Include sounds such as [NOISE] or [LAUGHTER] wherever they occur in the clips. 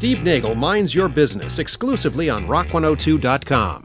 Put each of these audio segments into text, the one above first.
Steve Nagel minds your business exclusively on rock102.com.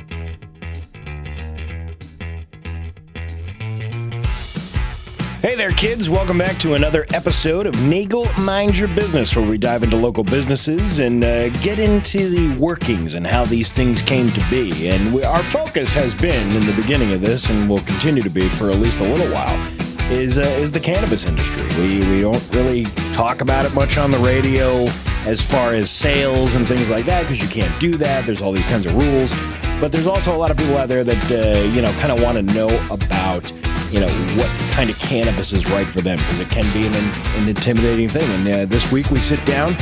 Hey there, kids. Welcome back to another episode of Nagel Mind Your Business, where we dive into local businesses and uh, get into the workings and how these things came to be. And we, our focus has been in the beginning of this, and will continue to be for at least a little while, is, uh, is the cannabis industry. We, we don't really talk about it much on the radio as far as sales and things like that, because you can't do that. There's all these kinds of rules. But there's also a lot of people out there that, uh, you know, kind of want to know about you know what kind of cannabis is right for them because it can be an, an intimidating thing. And uh, this week we sit down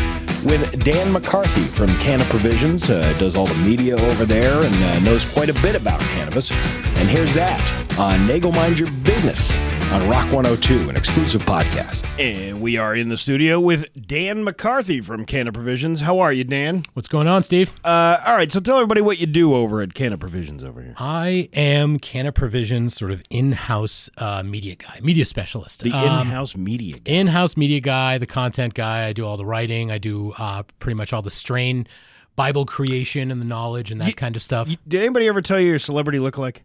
with Dan McCarthy from Canna Provisions, uh, does all the media over there and uh, knows quite a bit about cannabis. And here's that on Nagel Mind Your Business on Rock 102, an exclusive podcast. And we are in the studio with Dan McCarthy from Canna Provisions. How are you, Dan? What's going on, Steve? Uh, all right, so tell everybody what you do over at Canna Provisions over here. I am Canna Provisions sort of in-house uh, media guy, media specialist. The Um, in-house media. guy. in-house media guy, the content guy. I do all the writing. I do uh, pretty much all the strain, Bible creation, and the knowledge and that kind of stuff. You- Did anybody ever tell you your celebrity lookalike?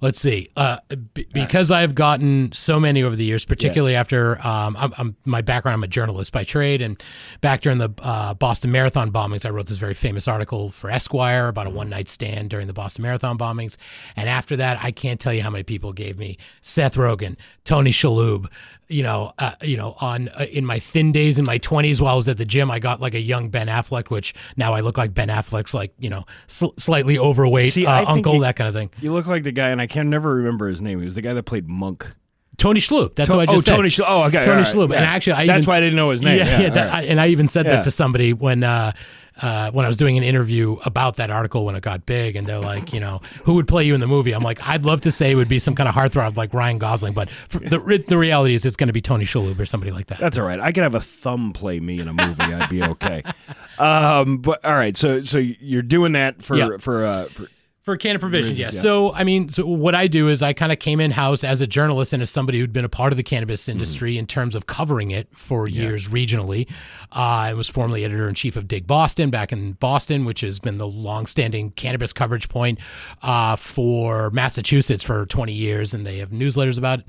Let's see. Uh, b- because I've gotten so many over the years, particularly after um, I'm, I'm, my background, I'm a journalist by trade, and back during the uh, Boston Marathon bombings, I wrote this very famous article for Esquire about a one night stand during the Boston Marathon bombings. And after that, I can't tell you how many people gave me Seth Rogen, Tony Shalhoub. You know, uh, you know, on uh, in my thin days in my 20s while I was at the gym, I got like a young Ben Affleck, which now I look like Ben Affleck's like you know sl- slightly overweight See, uh, uncle, you- that kind of thing. You look like the guy, and I can never remember his name. He was the guy that played Monk. Tony Shalhoub. That's what I just oh, said. Tony Shalhoub. Oh, okay, Tony right, Shalhoub. yeah. And actually, I That's even, why I didn't know his name. Yeah, Yeah, yeah. that, right. I, and I even said that to somebody when uh, uh, when I was doing an interview about that article when it got big, and they're like, you know, who would play you in the movie? I'm like, I'd love to say it would be some kind of heartthrob like Ryan Gosling, but for, the the reality is it's going to be Tony Shalhoub or somebody like that. That's all right. I could have a thumb play me in a movie. I'd be okay. [LAUGHS] Um, but all right. So, so you're doing that for Yeah. for, uh, for For Canna Provisions, yeah. yeah. So, I mean, so what I do is I kind of came in house as a journalist and as somebody who'd been a part of the cannabis Mm-hmm. industry in terms of covering it for years regionally. Uh, I was formerly editor in chief of Dig Boston back in Boston, which has been the longstanding cannabis coverage point uh, for Massachusetts for 20 years, and they have newsletters about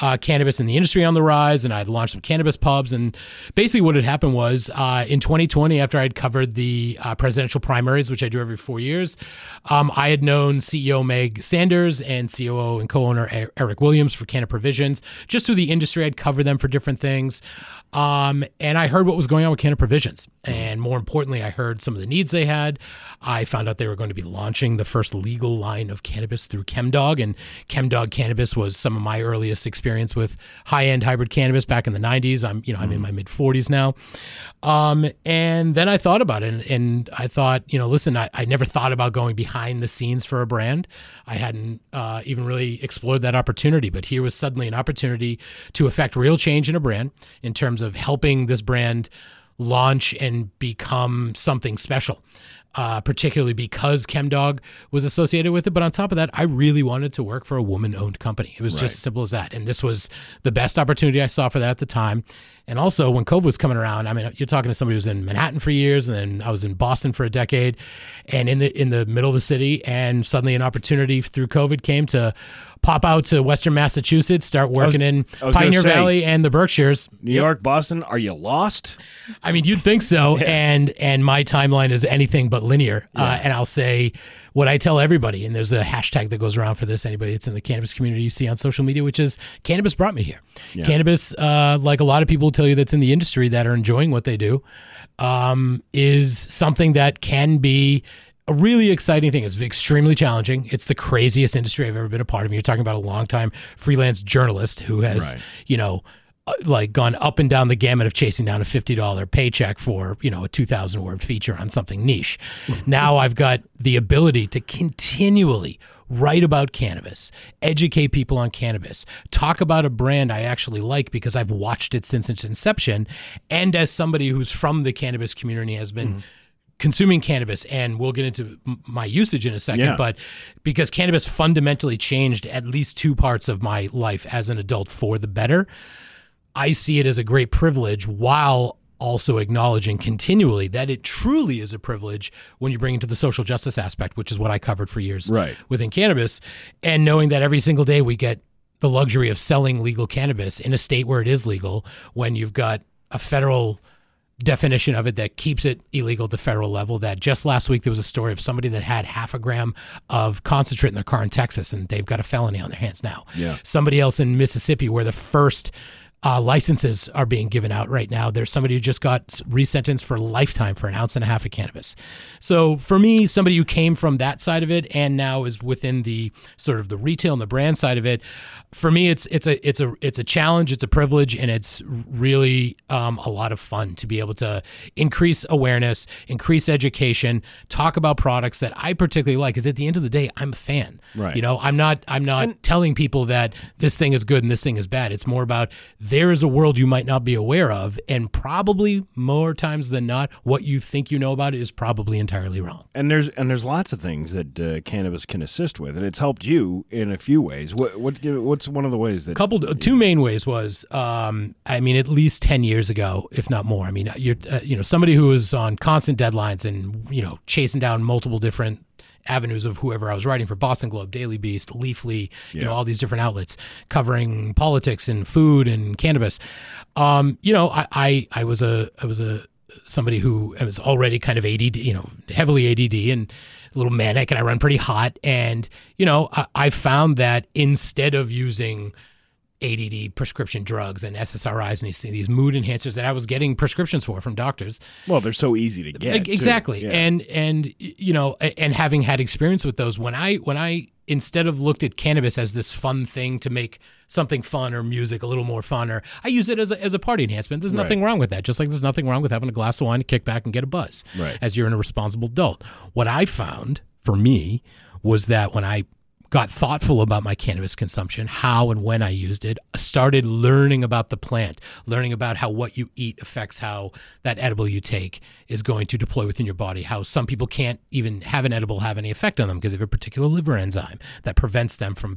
uh, cannabis and the industry on the rise. And I'd launched some cannabis pubs, and basically what had happened was uh, in 2020, after I'd covered the uh, presidential primaries, which I do every four years, um, I had known CEO Meg Sanders and COO and co-owner E- Eric Williams for Canna Provisions. Just through the industry, I'd cover them for different things. Um, and I heard what was going on with Canna Provisions. And more importantly, I heard some of the needs they had. I found out they were going to be launching the first legal line of cannabis through ChemDog. And ChemDog cannabis was some of my earliest experience with high-end hybrid cannabis back in the 90s. I'm, you know, I'm in my mid 40s now. Um, and then I thought about it and, and I thought, you know, listen, I, I never thought about going behind the scenes for a brand. I hadn't uh, even really explored that opportunity, but here was suddenly an opportunity to affect real change in a brand in terms of helping this brand launch and become something special. Uh, particularly because ChemDog was associated with it. But on top of that, I really wanted to work for a woman owned company. It was just as simple as that. And this was the best opportunity I saw for that at the time. And also, when COVID was coming around, I mean, you're talking to somebody who was in Manhattan for years, and then I was in Boston for a decade, and in the in the middle of the city, and suddenly an opportunity through COVID came to pop out to Western Massachusetts, start working in was gonna Pioneer say- Valley and the Berkshires. New York, Boston. Are you lost? I mean, you'd think so, [LAUGHS] and and my timeline is anything but linear. Uh, and I'll say what I tell everybody, and there's a hashtag that goes around for this. Anybody that's in the cannabis community you see on social media, which is cannabis brought me here. Cannabis, uh, like a lot of people tell you that's in the industry that are enjoying what they do, um, is something that can be a really exciting thing. It's extremely challenging. It's the craziest industry I've ever been a part of. You're talking about a longtime freelance journalist who has, Right. you know, uh, Uh, like gone up and down the gamut of chasing down a $50 paycheck for, you know, a 2000 word feature on something niche. Mm-hmm. now I've got the ability to continually write about cannabis, educate people on cannabis, talk about a brand I actually like because I've watched it since its inception and as somebody who's from the cannabis community has been mm-hmm. consuming cannabis and we'll get into my usage in a second Yeah. but because cannabis fundamentally changed at least two parts of my life as an adult for the better I see it as a great privilege while also acknowledging continually that it truly is a privilege when you bring into the social justice aspect, which is what I covered for years Right. within cannabis, and knowing that every single day we get the luxury of selling legal cannabis in a state where it is legal when you've got a federal definition of it that keeps it illegal at the federal level. That just last week there was a story of somebody that had half a gram of concentrate in their car in Texas and they've got a felony on their hands now. Yeah. Somebody else in Mississippi where the first uh, licenses are being given out right now. There's somebody who just got resentenced for lifetime for an ounce and a half of cannabis. So for me, somebody who came from that side of it and now is within the sort of the retail and the brand side of it, for me, it's it's a it's a it's a challenge, it's a privilege, and it's really um, a lot of fun to be able to increase awareness, increase education, talk about products that I particularly like. Because at the end of the day, I'm a fan. Right. You know, I'm not I'm not telling people that this thing is good and this thing is bad. It's more about there is a world you might not be aware of, and probably more times than not, what you think you know about it is probably entirely wrong. And there's and there's lots of things that uh, cannabis can assist with, and it's helped you in a few ways. What what what's one of the ways that couple two main ways was um, I mean at least 10 years ago if not more I mean you're uh, you know somebody who was on constant deadlines and you know chasing down multiple different avenues of whoever I was writing for Boston Globe, Daily Beast, Leafly, you know all these different outlets covering politics and food and cannabis. Um, you know I, I I was a I was a somebody who was already kind of ADD, you know, heavily ADD and a little manic, and I run pretty hot. And you know, I, I found that instead of using ADD prescription drugs and SSRIs and these these mood enhancers that I was getting prescriptions for from doctors, well, they're so easy to get. exactly Yeah. and and you know and having had experience with those when i when i instead of looked at cannabis as this fun thing to make something fun or music a little more fun or i use it as a, as a party enhancement there's nothing wrong with that just like there's nothing wrong with having a glass of wine to kick back and get a buzz Right. as you're in a responsible adult what i found for me was that when i got thoughtful about my cannabis consumption, how and when I used it, started learning about the plant, learning about how what you eat affects how that edible you take is going to deploy within your body, how some people can't even have an edible have any effect on them because of a particular liver enzyme that prevents them from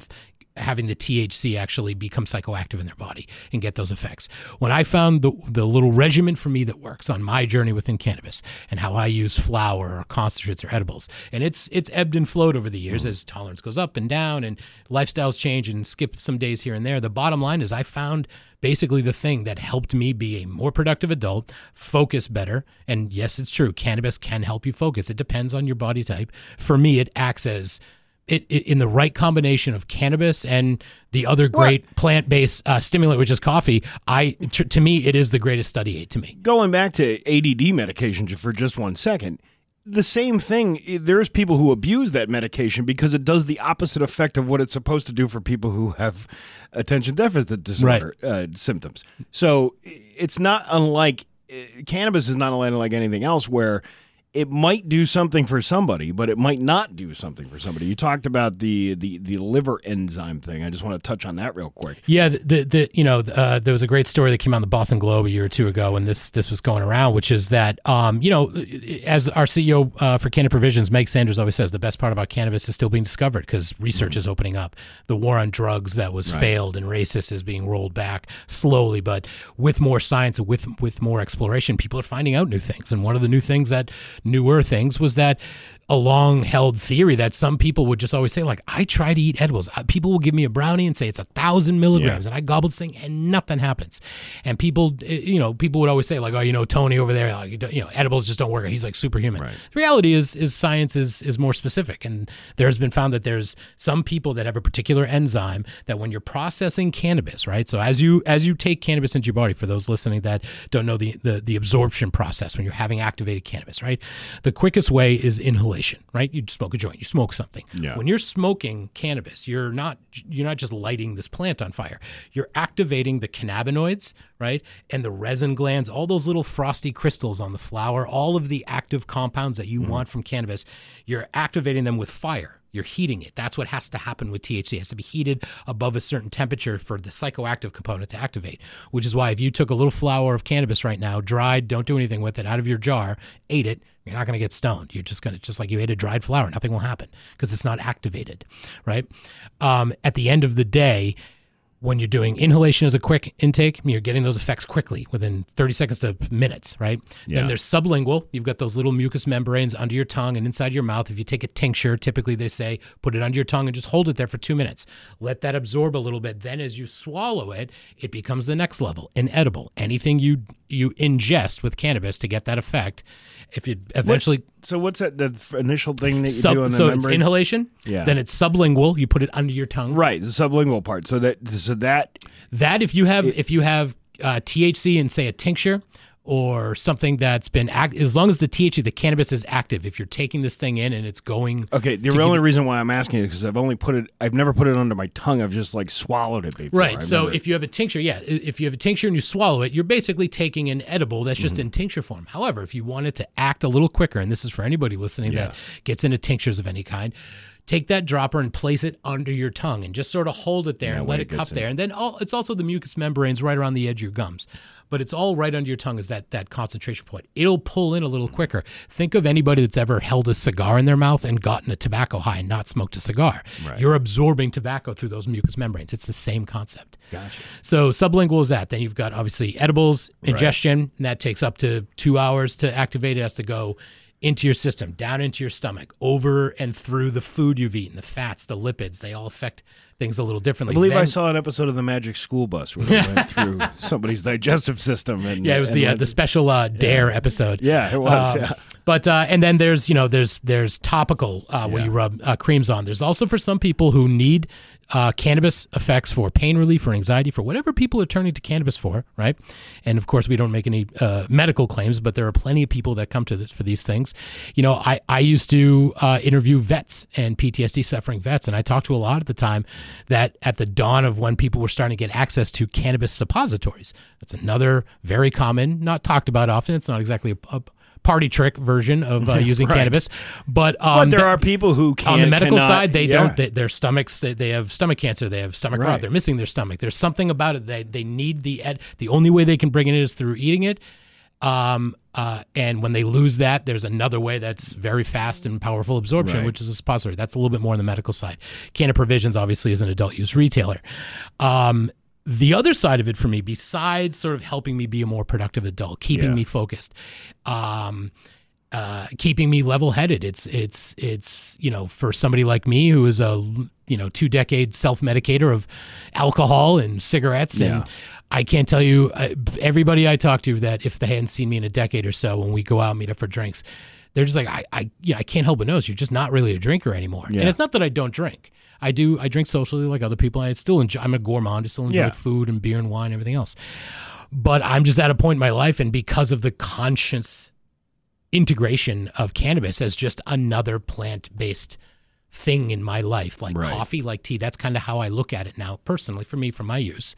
having the THC actually become psychoactive in their body and get those effects. When I found the the little regimen for me that works on my journey within cannabis and how I use flower or concentrates or edibles, and it's it's ebbed and flowed over the years hmm. as tolerance goes up and down and lifestyles change and skip some days here and there. The bottom line is I found basically the thing that helped me be a more productive adult, focus better, and yes, it's true, cannabis can help you focus. It depends on your body type. For me, it acts as it, it in the right combination of cannabis and the other great plant-based uh, stimulant, which is coffee. I to, to me, it is the greatest study aid to me. going back to ADD medication ju- for just one second, the same thing. There's people who abuse that medication because it does the opposite effect of what it's supposed to do for people who have attention deficit disorder uh, symptoms. So it's not unlike uh, cannabis is not unlike anything else where. It might do something for somebody, but it might not do something for somebody. You talked about the the, the liver enzyme thing. I just want to touch on that real quick. Yeah, the, the, the you know uh, there was a great story that came out in the Boston Globe a year or two ago, and this this was going around, which is that um, you know as our CEO uh, for Canna Provisions, Meg Sanders always says, the best part about cannabis is still being discovered because research is opening up. The war on drugs that was failed and racist is being rolled back slowly, but with more science and with with more exploration, people are finding out new things. And one of the new things that newer things was that a long held theory that some people would just always say, like, I try to eat edibles. Uh, People will give me a brownie and say it's a thousand milligrams, and I gobble this thing and nothing happens. And people, uh, you know, people would always say, like, oh, you know, Tony over there, like, you know, edibles just don't work. He's like superhuman. The reality is, is science is is more specific, and there has been found that there's some people that have a particular enzyme that when you're processing cannabis, right? So as you as you take cannabis into your body, for those listening that don't know the the, the absorption process when you're having activated cannabis, right? The quickest way is inhalation, right? You smoke a joint, you smoke something. Yeah. When you're smoking cannabis, you're not you're not just lighting this plant on fire. You're activating the cannabinoids, right? And the resin glands, all those little frosty crystals on the flower, all of the active compounds that you mm-hmm. want from cannabis, you're activating them with fire. You're heating it. That's what has to happen with THC. It has to be heated above a certain temperature for the psychoactive component to activate, which is why if you took a little flower of cannabis right now, dried, don't do anything with it, out of your jar, ate it, you're not going to get stoned. You're just going to, just like you ate a dried flower, nothing will happen because it's not activated, right? Um, at the end of the day, when you're doing inhalation as a quick intake, you're getting those effects quickly within 30 seconds to minutes, right? Yeah. Then there's sublingual. You've got those little mucous membranes under your tongue and inside your mouth. If you take a tincture, typically they say put it under your tongue and just hold it there for two minutes. Let that absorb a little bit. Then as you swallow it, it becomes the next level, inedible. Anything you you ingest with cannabis to get that effect, if you eventually So what's that the initial thing that you sub, do on the so it's inhalation, Yeah. then it's sublingual. You put it under your tongue. right, the sublingual part. So that so that That if you have if you have uh, THC in say a tincture or something that's been act as long as the THC the cannabis is active. If you're taking this thing in and it's going okay. The only give- reason why I'm asking is because I've only put it. I've never put it under my tongue. I've just like swallowed it before. Right. I've So if you have a tincture, yeah, if you have a tincture and you swallow it, you're basically taking an edible that's Mm-hmm. just in tincture form. However, if you want it to act a little quicker, and this is for anybody listening that gets into tinctures of any kind, take that dropper and place it under your tongue and just sort of hold it there and let it cup there. And then all, it's also the mucous membranes right around the edge of your gums. But it's all right under your tongue is that that concentration point. It'll pull in a little quicker. Think of anybody that's ever held a cigar in their mouth and gotten a tobacco high and not smoked a cigar. You're absorbing tobacco through those mucous membranes. It's the same concept. Gotcha. So sublingual is that. Then you've got obviously edibles, ingestion, and that takes up to two hours to activate. It has to go into your system, down into your stomach, over and through the food you've eaten, the fats, the lipids. They all affect things a little differently. I believe I saw an episode of the Magic School Bus where they [LAUGHS] went through somebody's digestive system. And Yeah, it was the uh, the special uh, Dare episode. Yeah, it was, yeah. But uh, and then there's you know there's there's topical uh, where Yeah. you rub uh, creams on. There's also for some people who need uh, cannabis effects for pain relief, for anxiety, for whatever people are turning to cannabis for, right? And of course, we don't make any uh, medical claims, but there are plenty of people that come to this for these things. You know, I I used to uh, interview vets and PTSD suffering vets, and I talked to a lot at the time that at the dawn of when people were starting to get access to cannabis suppositories. That's another very common, not talked about often. It's not exactly a, a party trick version of uh, [LAUGHS] using cannabis, but um, But there th- are people who can on the medical cannot- side, they yeah. don't. They, their stomachs, they, they have stomach cancer. They have stomach rot. They're missing their stomach. There's something about it. They they need the ed. The only way they can bring it in is through eating it. Um, uh, and when they lose that, there's another way that's very fast and powerful absorption, Right. which is a suppository. That's a little bit more on the medical side. Canna Provisions obviously is an adult use retailer. Um, the other side of it for me, besides sort of helping me be a more productive adult, keeping Yeah. me focused, um, uh, keeping me level headed. It's it's it's you know for somebody like me who is a you know two decade self medicator of alcohol and cigarettes Yeah. and. I can't tell you uh, everybody I talk to that if they hadn't seen me in a decade or so when we go out and meet up for drinks, they're just like I I you know, I can't help but notice you're just not really a drinker anymore. Yeah. And it's not that I don't drink. I do I drink socially like other people. I still enjoy I'm a gourmand. I still enjoy Yeah. food and beer and wine and everything else. But I'm just at a point in my life and because of the conscious integration of cannabis as just another plant-based thing in my life like Right. coffee like tea that's kind of how i look at it now personally for me for my use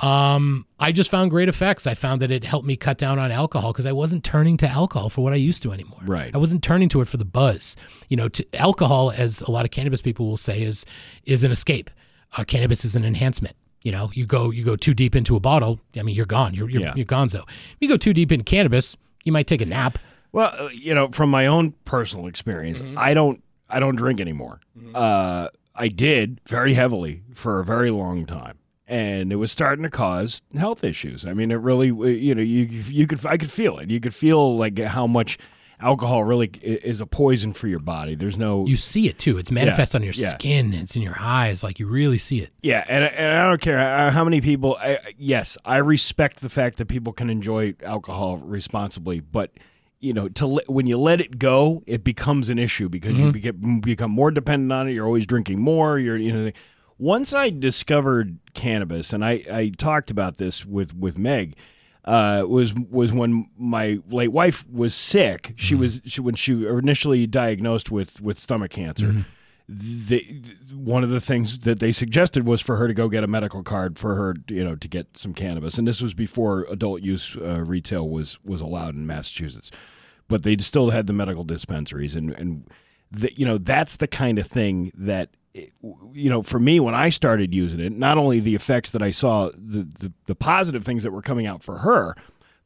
um, I just found great effects. I found that it helped me cut down on alcohol because I wasn't turning to alcohol for what I used to anymore. Right. I wasn't turning to it for the buzz. You know, to, alcohol, as a lot of cannabis people will say, is is an escape. Uh, cannabis is an enhancement. You know, you go you go too deep into a bottle. I mean, you're gone. You're you're, Yeah. you're gonzo. If you go too deep in cannabis, you might take a nap. Well, uh, you know, from my own personal experience, Mm-hmm. I don't I don't drink anymore. Uh, I did very heavily for a very long time, and it was starting to cause health issues. I mean, it really, you know, you you could I could feel it. You could feel like how much alcohol really is a poison for your body. There's no You see it too. It's manifest on your yeah. skin. It's in your eyes. Like you really see it. Yeah, and, and I don't care uh, how many people. I, yes, I respect the fact that people can enjoy alcohol responsibly, but you know, to when you let it go, it becomes an issue because you beget, become more dependent on it. You're always drinking more. You're you know. Once I discovered cannabis, and I, I talked about this with with Meg, uh, was was when my late wife was sick. She was she when she initially diagnosed with with stomach cancer they, one of the things that they suggested was for her to go get a medical card for her, you know, to get some cannabis. And this was before adult use uh, retail was was allowed in Massachusetts, but they still had the medical dispensaries, and and the, you know that's the kind of thing that. You know, for me, when I started using it, not only the effects that I saw, the, the the positive things that were coming out for her,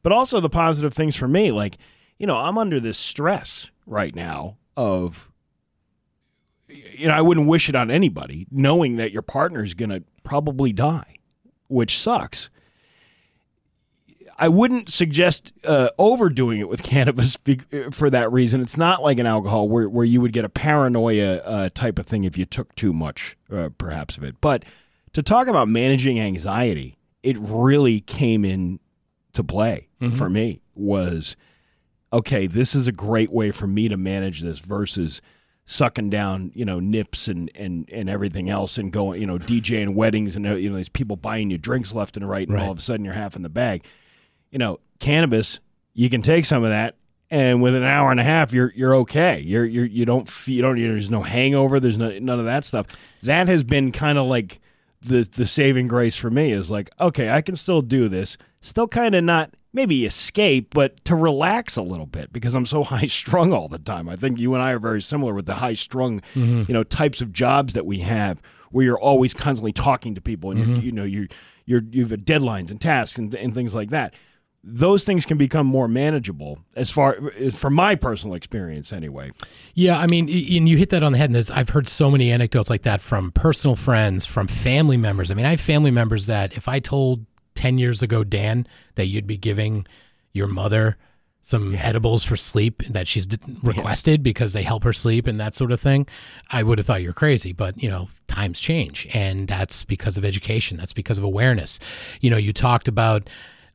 but also the positive things for me. Like, you know, I'm under this stress right now of you know, I wouldn't wish it on anybody, knowing that your partner is going to probably die, which sucks. I wouldn't suggest uh, overdoing it with [LAUGHS] cannabis be- for that reason. It's not like an alcohol where, where you would get a paranoia uh, type of thing if you took too much, uh, perhaps, of it. But to talk about managing anxiety, it really came in to play Mm-hmm. for me was okay, this is a great way for me to manage this versus sucking down, you know, nips and and and everything else and going, you know, DJing weddings and uh, you know, these people buying you drinks left and right and Right. all of a sudden you're half in the bag. You know, cannabis, you can take some of that and within an hour and a half you're you're okay. You're you're you don't feel, you don't there's no hangover, there's no none of that stuff. That has been kind of like the the saving grace for me is like, okay, I can still do this. Still kind of not maybe escape, but to relax a little bit because I'm so [LAUGHS] high strung all the time. I think you and I are very similar with the high strung, mm-hmm. you know, types of jobs that we have where you're always constantly talking to people and mm-hmm. you're, you know you you're you've deadlines and tasks and, and things like that. Those things can become more manageable as far from my personal experience anyway. Yeah, I mean, and you hit that on the head. And I've heard so many anecdotes like that from personal friends, from family members. I mean, I have family members that if I told 10 years ago, Dan, that you'd be giving your mother some edibles for sleep that she's requested because they help her sleep and that sort of thing, I would have thought you're crazy. But, you know, times change. And that's because of education, that's because of awareness. You know, you talked about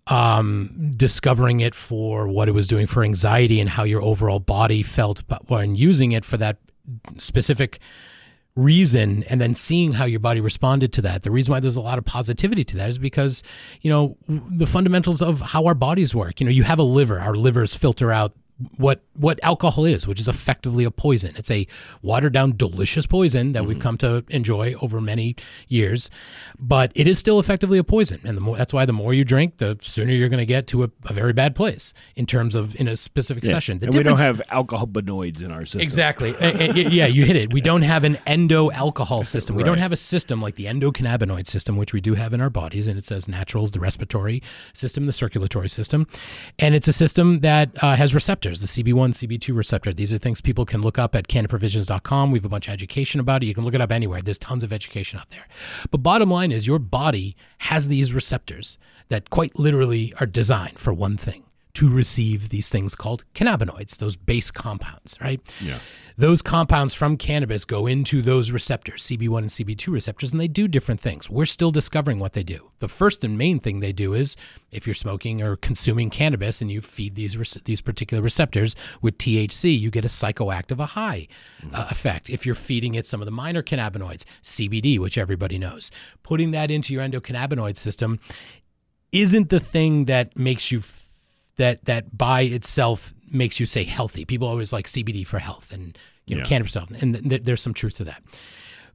um, discovering it for what it was doing for anxiety and how your overall body felt when using it for that specific reason and then seeing how your body responded to that. The reason why there's a lot of positivity to that is because you know the fundamentals of how our bodies work. You know you have a liver. Our livers filter out what what alcohol is, which is effectively a poison. It's a watered down, delicious poison that we've come to enjoy over many years, but it is still effectively a poison. And the more, that's why the more you drink, the sooner you're going to get to a, a very bad place in terms of in a specific session. The and we don't have alcoholobonoids in our system. Exactly. Uh, y- yeah, you hit it. We don't have an endo alcohol [LAUGHS] system. We don't have a system like the endocannabinoid system, which we do have in our bodies. And it says natural is the respiratory system, the circulatory system. And it's a system that uh, has receptors, the CB1, CB2 receptor. These are things people can look up at cannabisprovisions.com. We have a bunch of education about it. You can look it up anywhere. There's tons of education out there. But bottom line is your body has these receptors that quite literally are designed for one thing to receive these things called cannabinoids, those base compounds, right? Yeah. Those compounds from cannabis go into those receptors, CB1 and CB2 receptors, and they do different things. We're still discovering what they do. The first and main thing they do is if you're smoking or consuming cannabis and you feed these these particular receptors with THC, you get a psychoactive, a high uh, effect. If you're feeding it some of the minor cannabinoids, CBD, which everybody knows, putting that into your endocannabinoid system isn't the thing that makes you that that by itself makes you say healthy. People always like CBD for health and you know Yeah. cannabis health, and th- th- there's some truth to that.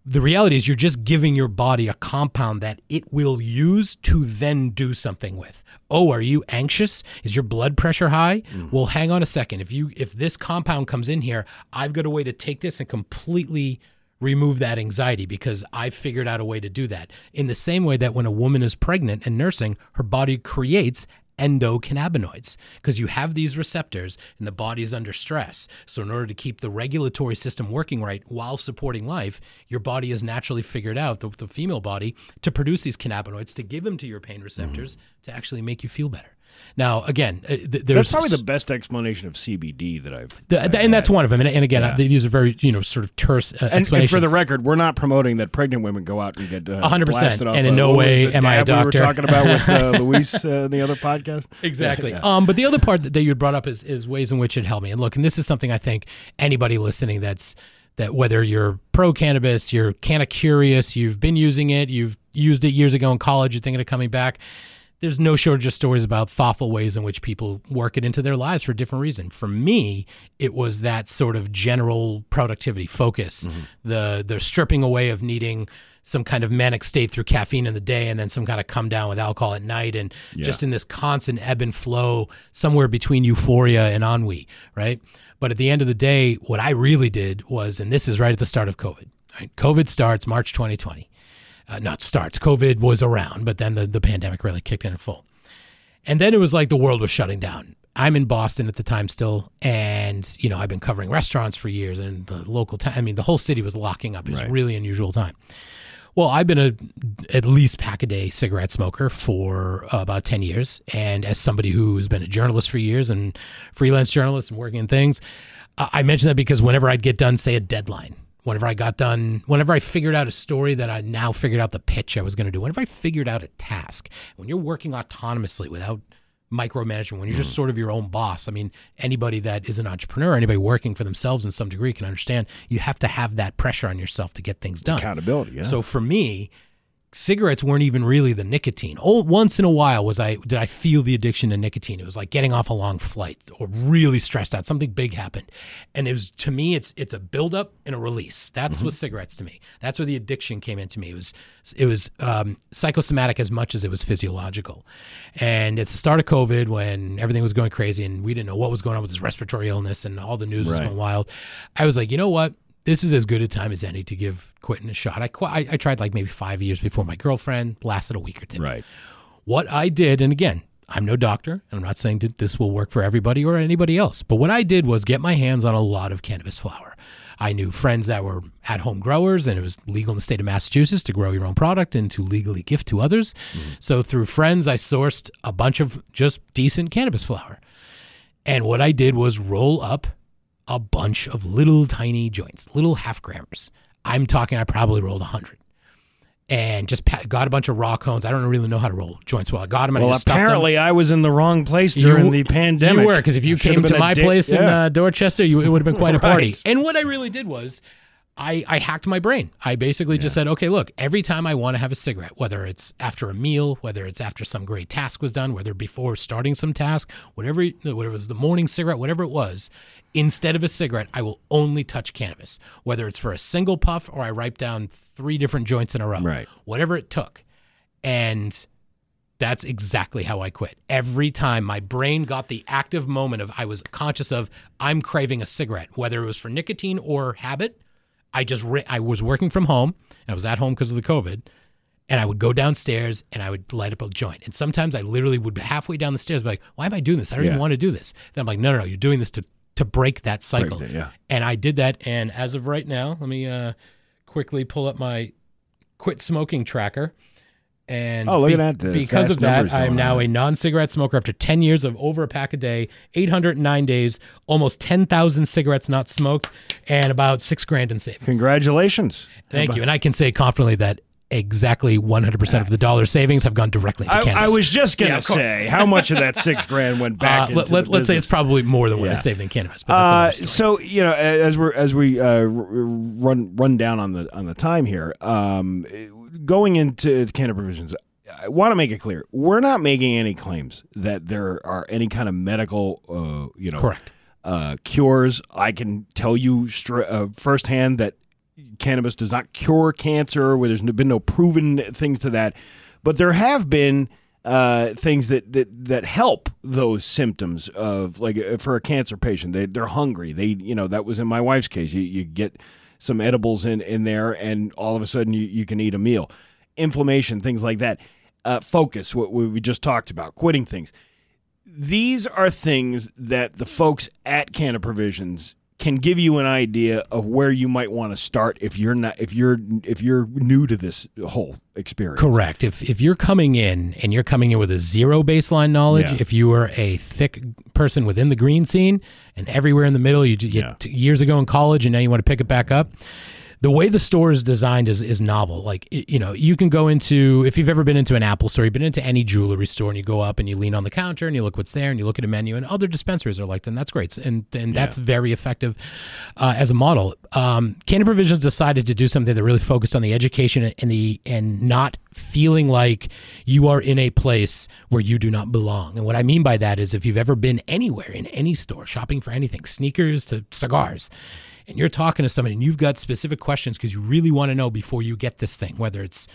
The reality is you're just giving your body a compound that it will use to then do something with. Oh, are you anxious? Is your blood pressure high? Mm. Well, hang on a second. If you if this compound comes in here, I've got a way to take this and completely remove that anxiety because I figured out a way to do that. In the same way that when a woman is pregnant and nursing, her body creates endocannabinoids because you have these receptors and the body is under stress. So, in order to keep the regulatory system working right while supporting life, your body has naturally figured out, the, the female body, to produce these cannabinoids to give them to your pain receptors mm. to actually make you feel better. Now, again, uh, th- there's That's probably the best explanation of CBD that I've. the- I've and that's had. one of them. And, and again, uh, these are very, you know, sort of terse uh, And, and for the record, we're not promoting that pregnant women go out and get uh, 100%. blasted off. And in uh, no way am I a dab We were talking about with uh, [LAUGHS] Luis uh, in the other podcast. [LAUGHS] Exactly. Yeah. Um, but the other part that, that you brought up is, is ways in which it helped me. And look, and this is something I think anybody listening that's that whether you're pro cannabis, you're kind of curious, you've been using it, you've used it years ago in college, you're thinking of coming back. There's no shortage of stories about thoughtful ways in which people work it into their lives for different reasons. For me, it was that sort of general productivity focus, mm-hmm. the the stripping away of needing some kind of manic state through caffeine in the day and then some kind of come down with alcohol at night and just in this constant ebb and flow somewhere between euphoria and ennui, right? But at the end of the day, what I really did was, and this is right at the start of COVID. Right? COVID starts March 2020. Uh, not starts. COVID was around, but then the, the pandemic really kicked in in full. And then it was like the world was shutting down. I'm in Boston at the time still, and you know I've been covering restaurants for years, and the local time. I mean, the whole city was locking up. It was a really unusual time. Well, I've been a at least pack a day cigarette smoker for uh, about ten years, and as somebody who's been a journalist for years and freelance journalist and working in things, uh, I mention that because whenever I'd get done, say a deadline, whenever I got done, whenever I figured out a story that I now figured out the pitch I was going to do, whenever I figured out a task, when you're working autonomously without micromanagement, when you're just hmm. sort of your own boss. I mean, anybody that is an entrepreneur, anybody working for themselves in some degree can understand you have to have that pressure on yourself to get things done. Accountability, yeah. So for me, cigarettes weren't even really the nicotine. Oh, once in a while was I did I feel the addiction to nicotine. It was like getting off a long flight or really stressed out. Something big happened, and it was to me it's it's a buildup and a release. That's what cigarettes to me. That's where the addiction came into me. It was it was um, psychosomatic as much as it was physiological, and it's the start of COVID when everything was going crazy and we didn't know what was going on with this respiratory illness and all the news was going wild. I was like, you know what? This is as good a time as any to give quitting a shot. I, qu- I I tried like maybe five years before my girlfriend lasted a week or two. right. What I did, and again, I'm no doctor, and I'm not saying that this will work for everybody or anybody else, but what I did was get my hands on a lot of cannabis flower. I knew friends that were at home growers, and it was legal in the state of Massachusetts to grow your own product and to legally gift to others. Mm-hmm. So through friends, I sourced a bunch of just decent cannabis flower. And what I did was roll up a bunch of little tiny joints, little half grammers. I'm talking, I probably rolled 100. And just got a bunch of raw cones. I don't really know how to roll joints well. I got them and I Well, them. apparently I was in the wrong place during the pandemic. You were because if you I came to my dick- place in uh, Dorchester, you, it would have been quite a party. [LAUGHS] And what I really did was, I, I hacked my brain. I basically just said, okay, look, every time I want to have a cigarette, whether it's after a meal, whether it's after some great task was done, whether before starting some task, whatever, whatever it was the morning cigarette, whatever it was, instead of a cigarette, I will only touch cannabis, whether it's for a single puff or I write down three different joints in a row, Right. whatever it took. And that's exactly how I quit. Every time my brain got the active moment of I was conscious of I'm craving a cigarette, whether it was for nicotine or habit. I just ri- I was working from home and I was at home because of the COVID, and I would go downstairs and I would light up a joint. And sometimes I literally would be halfway down the stairs be like, "Why am I doing this? I don't Yeah. even want to do this." Then I'm like, "No, no, no! You're doing this to to break that cycle." it, yeah. And I did that. And as of right now, let me uh, quickly pull up my quit smoking tracker. And Oh, look at that, the because of that, I am now on. a non-cigarette smoker after 10 years of over a pack a day, 809 days, almost 10,000 cigarettes not smoked, and about six grand in savings. Congratulations. Thank you. And I can say confidently that exactly 100% of the dollar savings have gone directly to I, cannabis. I was just going to course. say how much of that six [LAUGHS] grand went Uh, back. into let, let's say it's probably more than what I saved in cannabis, but that's Uh, so you know, as we're as we uh, run run down on the on the time here, um, going into Canna provisions, I want to make it clear we're not making any claims that there are any kind of medical, uh, you know, Correct. uh, cures. I can tell you str- uh, firsthand that cannabis does not cure cancer. Where there's been no proven things to that, but there have been uh, things that, that that help those symptoms of like uh, for a cancer patient. They they're hungry. They you know that was in my wife's case. You you get some edibles in in there, and all of a sudden you, you can eat a meal. Inflammation, things like that. Uh, focus, what we just talked about, quitting things these are things that the folks at Canna Provisions can give you an idea of where you might want to start if you're not if you're if you're new to this whole experience. Correct. If if you're coming in and you're coming in with a zero baseline knowledge, Yeah. if you are a thick person within the green scene and everywhere in the middle, you, you Yeah. years ago in college and now you want to pick it back up. The way the store is designed is is novel. Like you know, you can go into if you've ever been into an Apple store, you've been into any jewelry store, and you go up and you lean on the counter and you look what's there, and you look at a menu, and other dispensaries are like. And that's great, and and that's very effective uh, as a model. Um, Canna Provisions decided to do something that really focused on the education and the and not feeling like you are in a place where you do not belong. And what I mean by that is if you've ever been anywhere in any store shopping for anything, sneakers to cigars, and you're talking to somebody and you've got specific questions because you really want to know before you get this thing, whether it's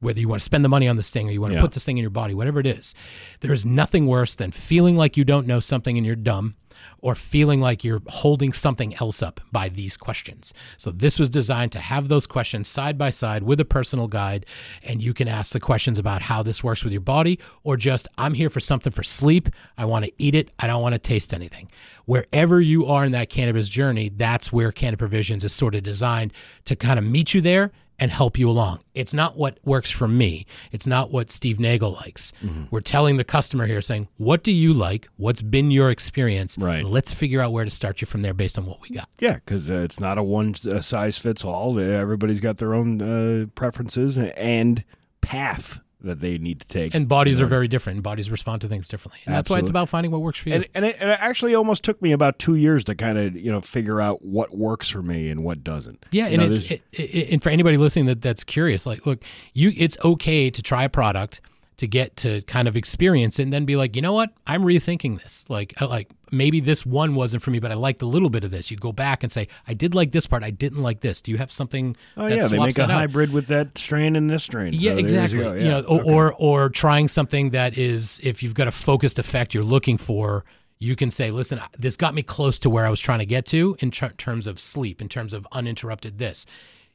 whether you want to spend the money on this thing or you want to Yeah. put this thing in your body, whatever it is, there is nothing worse than feeling like you don't know something and you're dumb or feeling like you're holding something else up by these questions. So this was designed to have those questions side by side with a personal guide and you can ask the questions about how this works with your body or just I'm here for something for sleep, I want to eat it, I don't want to taste anything. Wherever you are in that cannabis journey, that's where Canna Provisions is sort of designed to kind of meet you there and help you along. It's not what works for me. It's not what Steve Nagel likes. Mm-hmm. We're telling the customer here saying, what do you like? What's been your experience? Right. Let's figure out where to start you from there based on what we got. Yeah, because uh, it's not a one size fits all. Everybody's got their own uh, preferences and path that they need to take. And bodies are very different. Bodies respond to things differently. And that's why it's about finding what works for you. and, and, it, and it actually almost took me about two years to kind of you know figure out what works for me and what doesn't. Yeah, You and know, it's it, it, and for anybody listening that that's curious, like, look, you, it's okay to try a product to get to kind of experience it, and then be like, you know what, I'm rethinking this. Like, like maybe this one wasn't for me, but I liked a little bit of this. You go back and say, I did like this part, I didn't like this. Do you have something? oh that yeah, they make a out? hybrid with that strain and this strain. Yeah, So exactly. You Yeah, know, or, okay. or or trying something that is, if you've got a focused effect you're looking for, you can say, listen, this got me close to where I was trying to get to in ter- terms of sleep, in terms of uninterrupted this.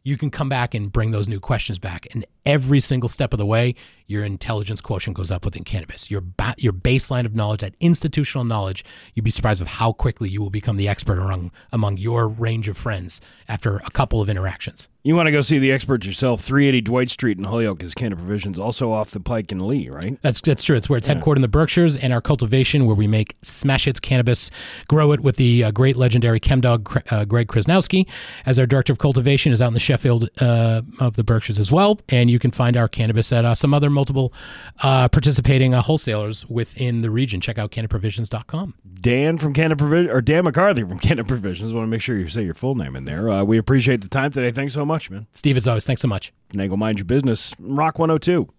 You can come back and bring those new questions back, and every single step of the way, your intelligence quotient goes up within cannabis. Your ba- your baseline of knowledge, that institutional knowledge, you'd be surprised with how quickly you will become the expert among among your range of friends after a couple of interactions. You want to go see the experts yourself? 380 Dwight Street in Holyoke is Canna Provisions, also off the Pike in Lee, right? That's that's true. It's where it's headquartered in the Berkshires, and our cultivation, where we make Smash Hits cannabis, grow it with the uh, great legendary ChemDog Cr- uh, Greg Krasnowski, as our director of cultivation, is out in the Sheffield uh, of the Berkshires as well. And you can find our cannabis at uh, some other multiple uh, participating uh, wholesalers within the region. Check out CannaProvisions.com. Dan from Canna Provision or Dan McCarthy from [LAUGHS] Canna Provisions. want to make sure you say your full name in there. Uh, we appreciate the time today. Thanks so much, man. Steve, as always, thanks so much. Nagel Mind Your Business, Rock 102.